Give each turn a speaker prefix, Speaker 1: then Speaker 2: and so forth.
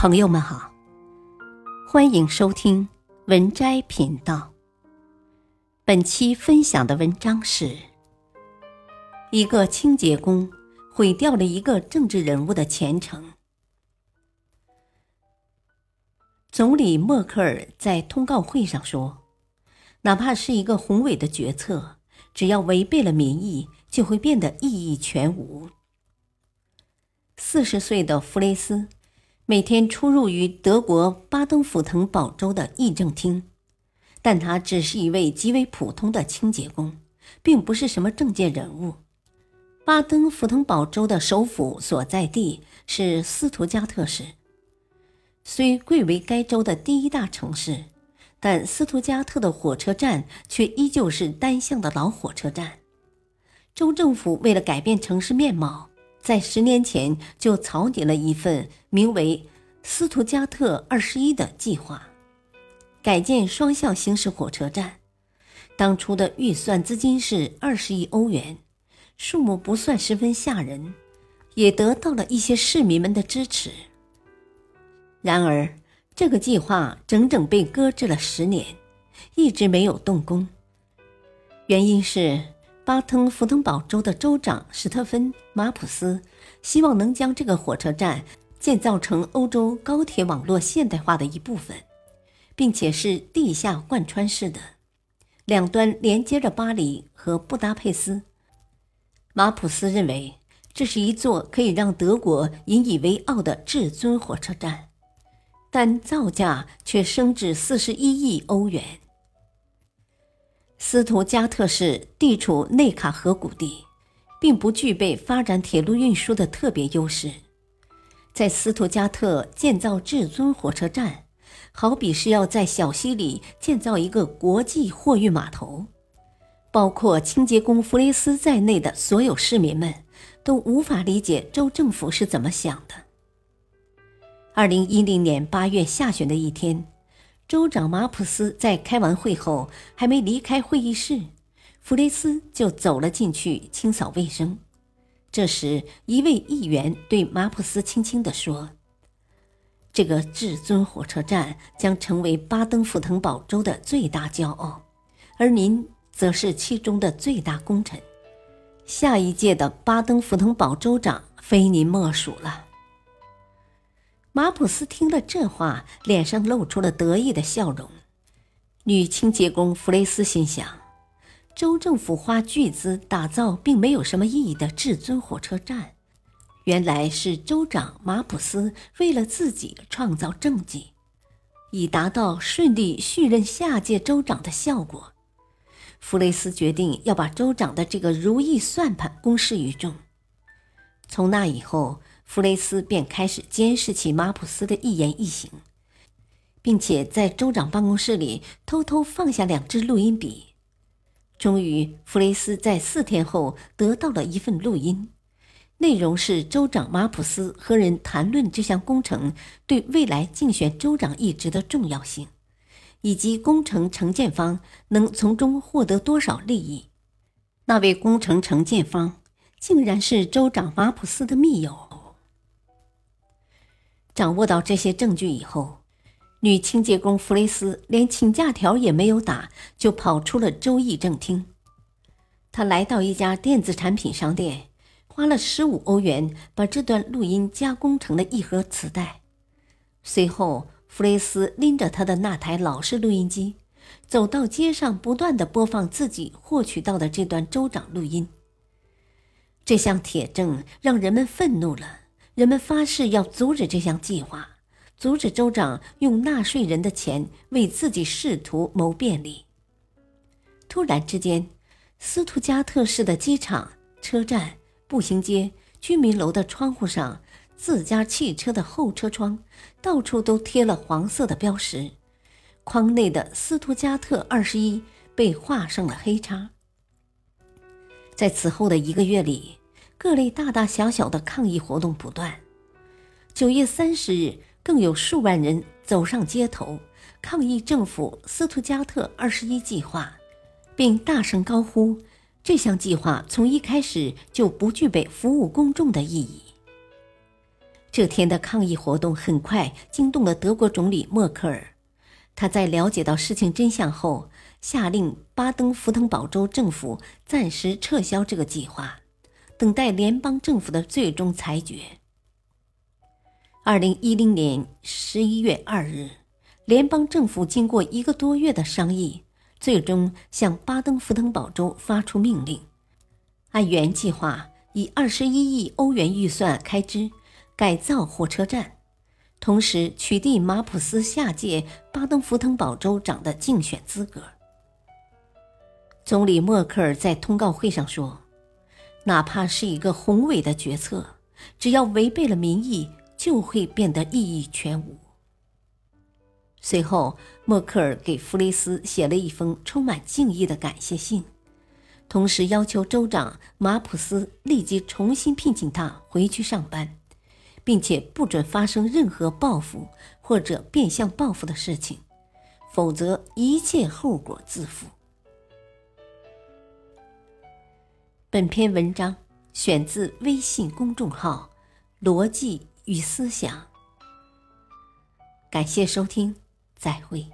Speaker 1: 朋友们好，欢迎收听文摘频道。本期分享的文章是：一个清洁工毁掉了一个政治人物的前程。总理默克尔在通告会上说：“哪怕是一个宏伟的决策，只要违背了民意，就会变得意义全无。”四十岁的弗雷斯。每天出入于德国巴登符腾堡州的议政厅，但他只是一位极为普通的清洁工，并不是什么政界人物。巴登符腾堡州的首府所在地是斯图加特市，虽贵为该州的第一大城市，但斯图加特的火车站却依旧是单向的老火车站。州政府为了改变城市面貌。在十年前就草拟了一份名为“斯图加特二十一”的计划，改建双向行驶火车站。当初的预算资金是二十亿欧元，数目不算十分吓人，也得到了一些市民们的支持。然而，这个计划整整被搁置了十年，一直没有动工。原因是。巴登符腾堡州的州长史特芬·马普斯希望能将这个火车站建造成欧洲高铁网络现代化的一部分，并且是地下贯穿式的，两端连接着巴黎和布达佩斯。马普斯认为这是一座可以让德国引以为傲的至尊火车站，但造价却升至四十一亿欧元。斯图加特市地处内卡河谷地，并不具备发展铁路运输的特别优势。在斯图加特建造至尊火车站，好比是要在小溪里建造一个国际货运码头。包括清洁工弗雷斯在内的所有市民们都无法理解州政府是怎么想的。二零一零年八月下旬的一天。州长马普斯在开完会后还没离开会议室，弗雷斯就走了进去清扫卫生。这时，一位议员对马普斯轻轻地说：“这个至尊火车站将成为巴登符腾堡州的最大骄傲，而您则是其中的最大功臣。下一届的巴登符腾堡州长非您莫属了。”马普斯听了这话，脸上露出了得意的笑容。女清洁工弗雷斯心想：州政府花巨资打造并没有什么意义的至尊火车站，原来是州长马普斯为了自己创造政绩，以达到顺利续任下届州长的效果。弗雷斯决定要把州长的这个如意算盘公示于众。从那以后。弗雷斯便开始监视起马普斯的一言一行，并且在州长办公室里偷偷放下两支录音笔。终于，弗雷斯在四天后得到了一份录音，内容是州长马普斯和人谈论这项工程对未来竞选州长一职的重要性，以及工程承建方能从中获得多少利益。那位工程承建方竟然是州长马普斯的密友。掌握到这些证据以后，女清洁工弗雷斯连请假条也没有打，就跑出了州议政厅。她来到一家电子产品商店，花了十五欧元把这段录音加工成了一盒磁带。随后，弗雷斯拎着他的那台老式录音机，走到街上，不断的播放自己获取到的这段州长录音。这项铁证让人们愤怒了。人们发誓要阻止这项计划，阻止州长用纳税人的钱为自己仕途谋便利。突然之间，斯图加特市的机场、车站、步行街、居民楼的窗户上、自家汽车的后车窗，到处都贴了黄色的标识，框内的斯图加特二十一被画上了黑叉。在此后的一个月里。各类大大小小的抗议活动不断。九月三十日，更有数万人走上街头抗议政府斯图加特二十一计划，并大声高呼：这项计划从一开始就不具备服务公众的意义。这天的抗议活动很快惊动了德国总理默克尔。他在了解到事情真相后，下令巴登符腾堡州政府暂时撤销这个计划，等待联邦政府的最终裁决。二零一零年十一月二日，联邦政府经过一个多月的商议，最终向巴登符腾堡州发出命令，按原计划以二十一亿欧元预算开支改造火车站。同时取缔马普斯下届巴登符腾堡州长的竞选资格。总理默克尔在通告会上说：“哪怕是一个宏伟的决策，只要违背了民意，就会变得意义全无。”随后，默克尔给弗雷斯写了一封充满敬意的感谢信，同时要求州长马普斯立即重新聘请他回去上班。并且不准发生任何报复或者变相报复的事情，否则一切后果自负。本篇文章选自微信公众号“逻辑与思想”，感谢收听，再会。